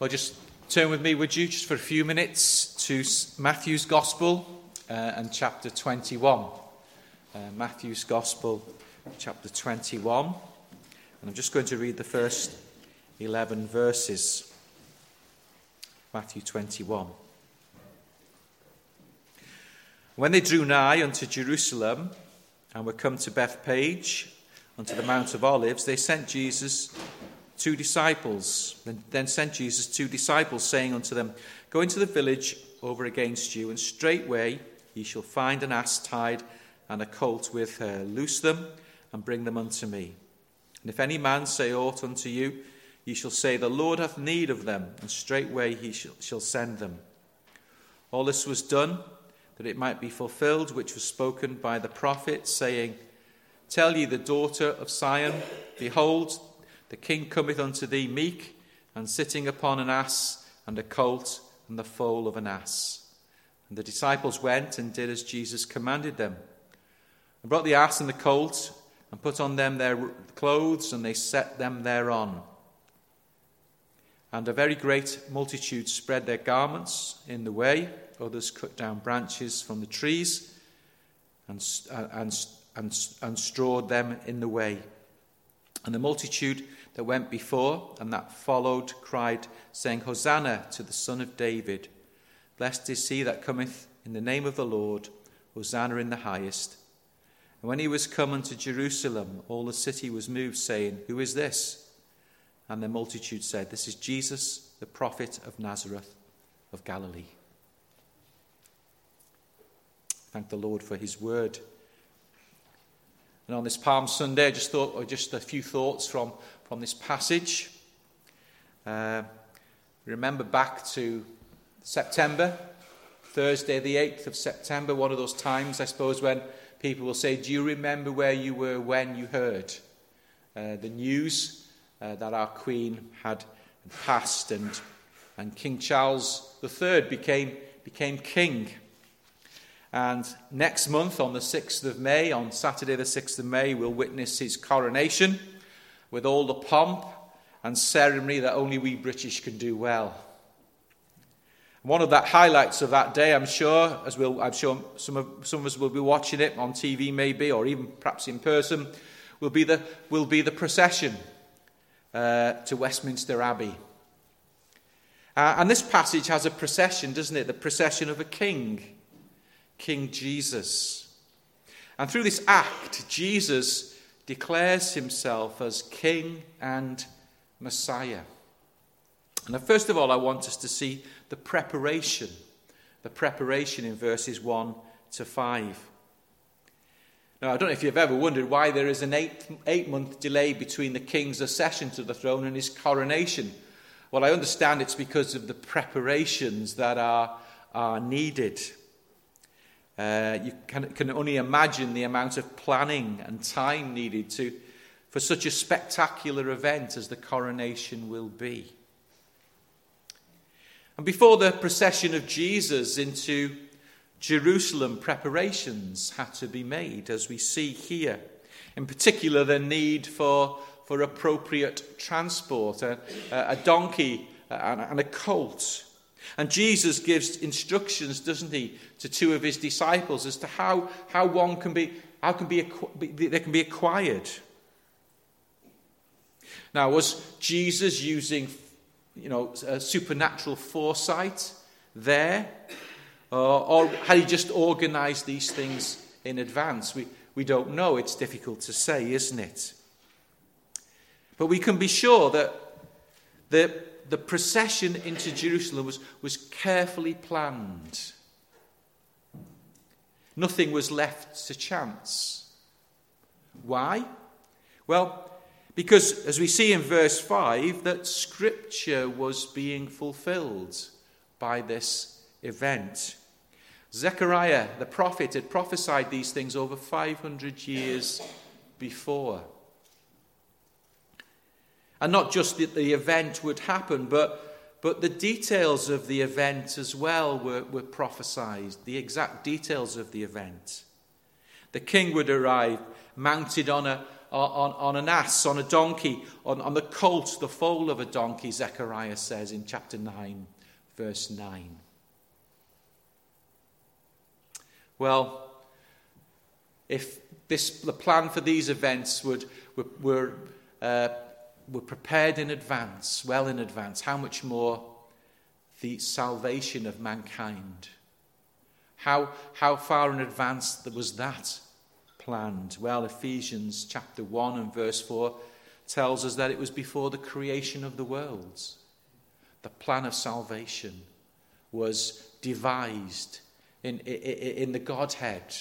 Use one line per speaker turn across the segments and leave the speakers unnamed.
Well, just turn with me, would you, just for a few minutes to Matthew's Gospel uh, and chapter 21. Uh, Matthew's Gospel, chapter 21. And I'm just going to read the first 11 verses. Matthew 21. When they drew nigh unto Jerusalem and were come to Bethphage, unto the Mount of Olives, they sent Jesus two disciples. And then sent Jesus two disciples, saying unto them, Go into the village over against you, and straightway ye shall find an ass tied and a colt with her. Loose them and bring them unto me. And if any man say aught unto you, ye shall say, The Lord hath need of them, and straightway he shall send them. All this was done that it might be fulfilled, which was spoken by the prophet, saying, Tell ye the daughter of Sion, Behold, the king cometh unto thee meek, and sitting upon an ass, and a colt, and the foal of an ass. And the disciples went and did as Jesus commanded them, and brought the ass and the colt, and put on them their clothes, and they set them thereon. And a very great multitude spread their garments in the way, others cut down branches from the trees, and, uh, and, and, and strawed them in the way. And the multitude that went before and that followed cried, saying, Hosanna to the Son of David. Blessed is he that cometh in the name of the Lord. Hosanna in the highest. And when he was come unto Jerusalem, all the city was moved, saying, Who is this? And the multitude said, This is Jesus, the prophet of Nazareth of Galilee. Thank the Lord for his word. And on this Palm Sunday, I just thought, or just a few thoughts from, from this passage. Uh, remember back to September, Thursday, the 8th of September, one of those times, I suppose, when people will say, Do you remember where you were when you heard uh, the news uh, that our Queen had passed and, and King Charles III became, became king? And next month, on the 6th of May, on Saturday, the 6th of May, we'll witness his coronation with all the pomp and ceremony that only we British can do well. One of the highlights of that day, I'm sure, as we'll, I'm sure some of, some of us will be watching it on TV maybe, or even perhaps in person, will be the, will be the procession uh, to Westminster Abbey. Uh, and this passage has a procession, doesn't it? The procession of a king. King Jesus. And through this act, Jesus declares himself as King and Messiah. Now, first of all, I want us to see the preparation, the preparation in verses 1 to 5. Now, I don't know if you've ever wondered why there is an eight, eight month delay between the king's accession to the throne and his coronation. Well, I understand it's because of the preparations that are, are needed. Uh, you can, can only imagine the amount of planning and time needed to, for such a spectacular event as the coronation will be. And before the procession of Jesus into Jerusalem, preparations had to be made, as we see here. In particular, the need for, for appropriate transport, a, a donkey and a colt and Jesus gives instructions, doesn't he, to two of his disciples as to how, how one can be, how can be, they can be acquired. Now, was Jesus using, you know, supernatural foresight there? Or, or had he just organized these things in advance? We, we don't know. It's difficult to say, isn't it? But we can be sure that the the procession into Jerusalem was, was carefully planned. Nothing was left to chance. Why? Well, because as we see in verse 5, that scripture was being fulfilled by this event. Zechariah, the prophet, had prophesied these things over 500 years before. And not just that the event would happen, but, but the details of the event as well were, were prophesied, the exact details of the event. The king would arrive mounted on a, on, on an ass, on a donkey, on, on the colt, the foal of a donkey, Zechariah says in chapter 9, verse 9. Well, if this, the plan for these events would, were, were, uh, were prepared in advance, well in advance, how much more the salvation of mankind? How, how far in advance was that planned? Well, Ephesians chapter 1 and verse 4 tells us that it was before the creation of the world. The plan of salvation was devised in, in, in the Godhead.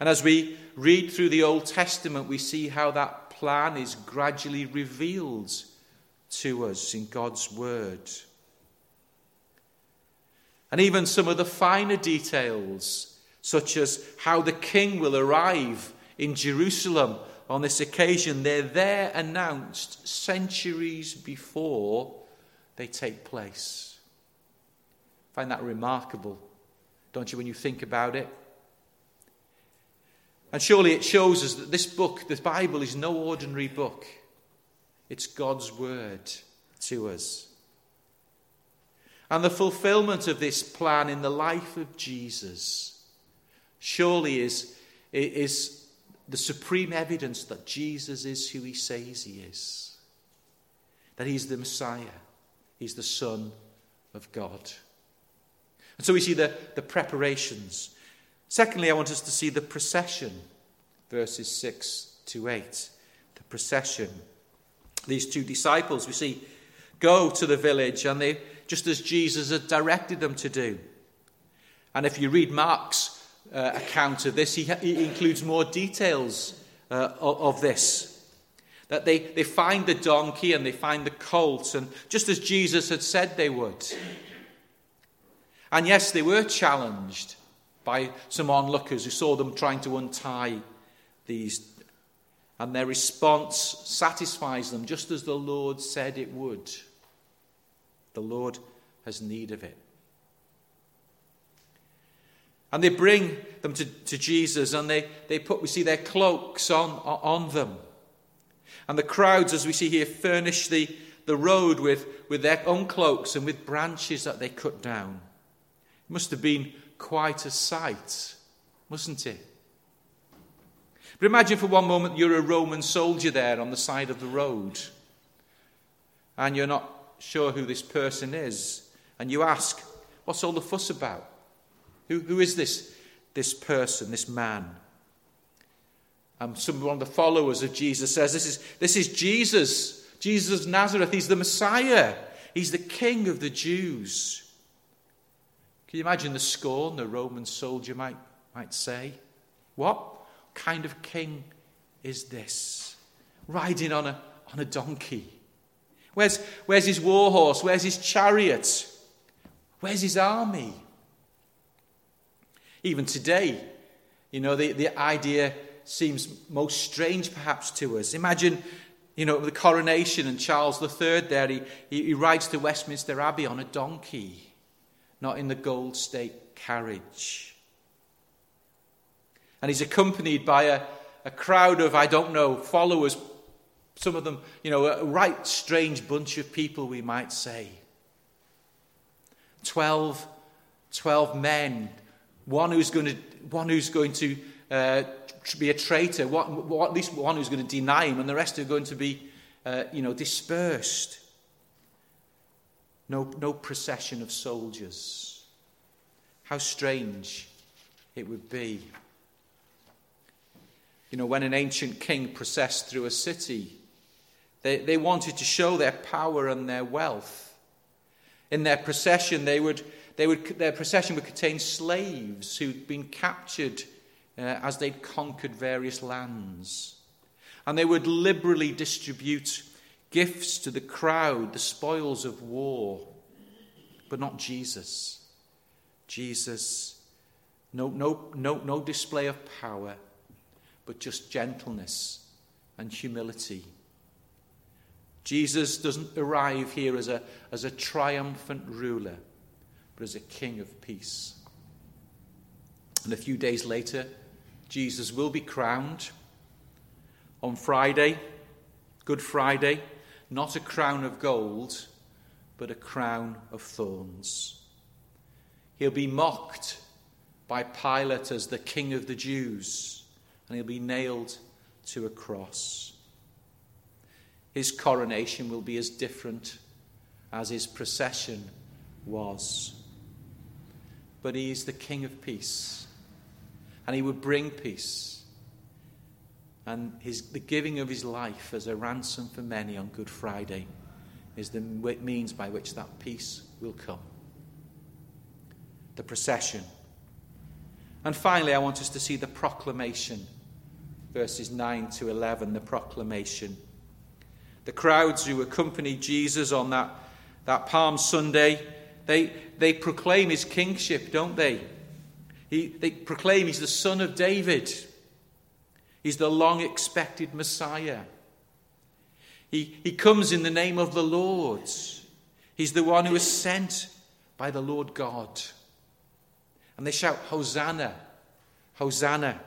And as we read through the Old Testament, we see how that plan is gradually revealed to us in God's Word. And even some of the finer details, such as how the king will arrive in Jerusalem on this occasion, they're there announced centuries before they take place. I find that remarkable, don't you, when you think about it? And surely it shows us that this book, the Bible, is no ordinary book. It's God's word to us. And the fulfillment of this plan in the life of Jesus surely is, is the supreme evidence that Jesus is who he says he is. That he's the Messiah, he's the Son of God. And so we see the, the preparations. Secondly, I want us to see the procession, verses 6 to 8. The procession. These two disciples, we see, go to the village, and they, just as Jesus had directed them to do. And if you read Mark's uh, account of this, he, he, includes more details uh, of, of this. That they, they find the donkey and they find the colt, and just as Jesus had said they would. And yes, they were challenged by some onlookers who saw them trying to untie these. And their response satisfies them just as the Lord said it would. The Lord has need of it. And they bring them to, to Jesus and they, they put, we see their cloaks on, on them. And the crowds, as we see here, furnish the, the road with, with their own cloaks and with branches that they cut down. It must have been quite a sight, mustn't it? But imagine for one moment you're a Roman soldier there on the side of the road, and you're not sure who this person is, and you ask, What's all the fuss about? Who, who is this, this person, this man? And some, one of the followers of Jesus says, this is, this is Jesus, Jesus of Nazareth. He's the Messiah, he's the King of the Jews. Can you imagine the scorn the Roman soldier might, might say? What kind of king is this? Riding on a, on a donkey. Where's, where's his war horse? Where's his chariot? Where's his army? Even today, you know, the, the idea seems most strange perhaps to us. Imagine, you know, the coronation and Charles III there, he, he, he rides to Westminster Abbey on a donkey not in the gold state carriage. And he's accompanied by a, a crowd of, I don't know, followers, some of them, you know, a right strange bunch of people, we might say. Twelve, twelve men, one who's going to, one who's going to uh, be a traitor, one, at least one who's going to deny him, and the rest are going to be, uh, you know, dispersed. No, no procession of soldiers. How strange it would be. You know, when an ancient king processed through a city, they, they wanted to show their power and their wealth. In their procession, they would, they would, their procession would contain slaves who'd been captured uh, as they'd conquered various lands. And they would liberally distribute gifts to the crowd, the spoils of war, but not Jesus. Jesus, no, no, no, no display of power, but just gentleness and humility. Jesus doesn't arrive here as a, as a triumphant ruler, but as a king of peace. And a few days later, Jesus will be crowned on Friday, Good Friday, not a crown of gold, but a crown of thorns. He'll be mocked by Pilate as the king of the Jews, and he'll be nailed to a cross. His coronation will be as different as his procession was. But he is the King of peace, and he would bring peace. And his, the giving of his life as a ransom for many on Good Friday is the means by which that peace will come. The procession. And finally, I want us to see the proclamation. Verses 9 to 11, the proclamation. The crowds who accompanied Jesus on that, that Palm Sunday, they, they proclaim his kingship, don't they? He, they proclaim he's the son of David. He's the long expected Messiah. He, he comes in the name of the Lord. He's the one who is sent by the Lord God. And they shout, Hosanna! Hosanna!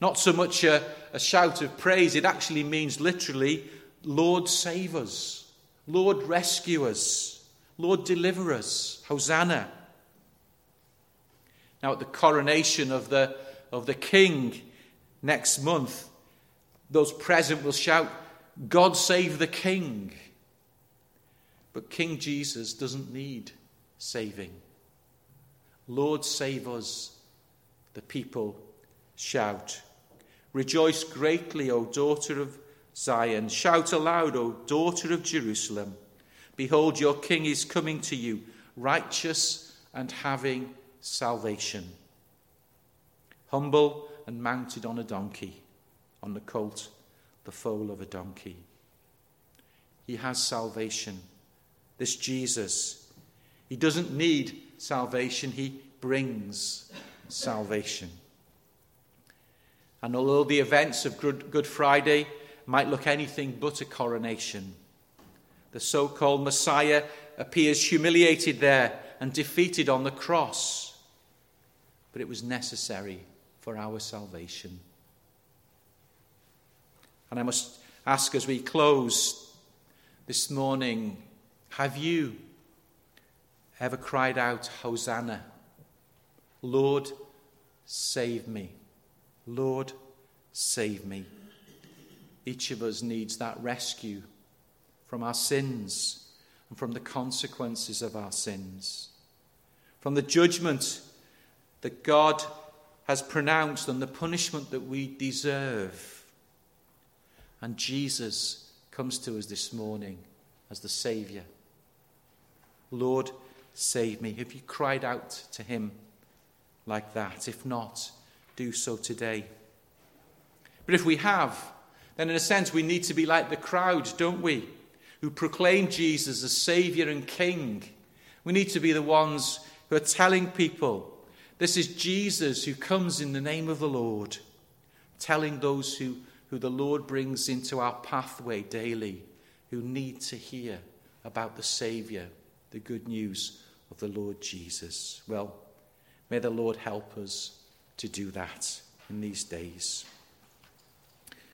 Not so much a, a shout of praise, it actually means literally, Lord, save us. Lord, rescue us. Lord, deliver us. Hosanna. Now, at the coronation of the, of the king next month, those present will shout, God save the king. But King Jesus doesn't need saving. Lord, save us, the people shout. Rejoice greatly, O daughter of Zion. Shout aloud, O daughter of Jerusalem. Behold, your king is coming to you, righteous and having salvation. Humble and mounted on a donkey, on the colt, the foal of a donkey. He has salvation. This Jesus, he doesn't need salvation, he brings salvation. And although the events of Good Friday might look anything but a coronation, the so called Messiah appears humiliated there and defeated on the cross. But it was necessary for our salvation. And I must ask as we close this morning have you ever cried out, Hosanna? Lord, save me. Lord, save me. Each of us needs that rescue from our sins and from the consequences of our sins, from the judgment that God has pronounced and the punishment that we deserve. And Jesus comes to us this morning as the Saviour. Lord, save me. Have you cried out to Him like that? If not, do so today. But if we have, then in a sense we need to be like the crowd, don't we? who proclaim Jesus as Savior and King. We need to be the ones who are telling people this is Jesus who comes in the name of the Lord, telling those who, who the Lord brings into our pathway daily who need to hear about the Savior, the good news of the Lord Jesus. Well, may the Lord help us to do that in these days.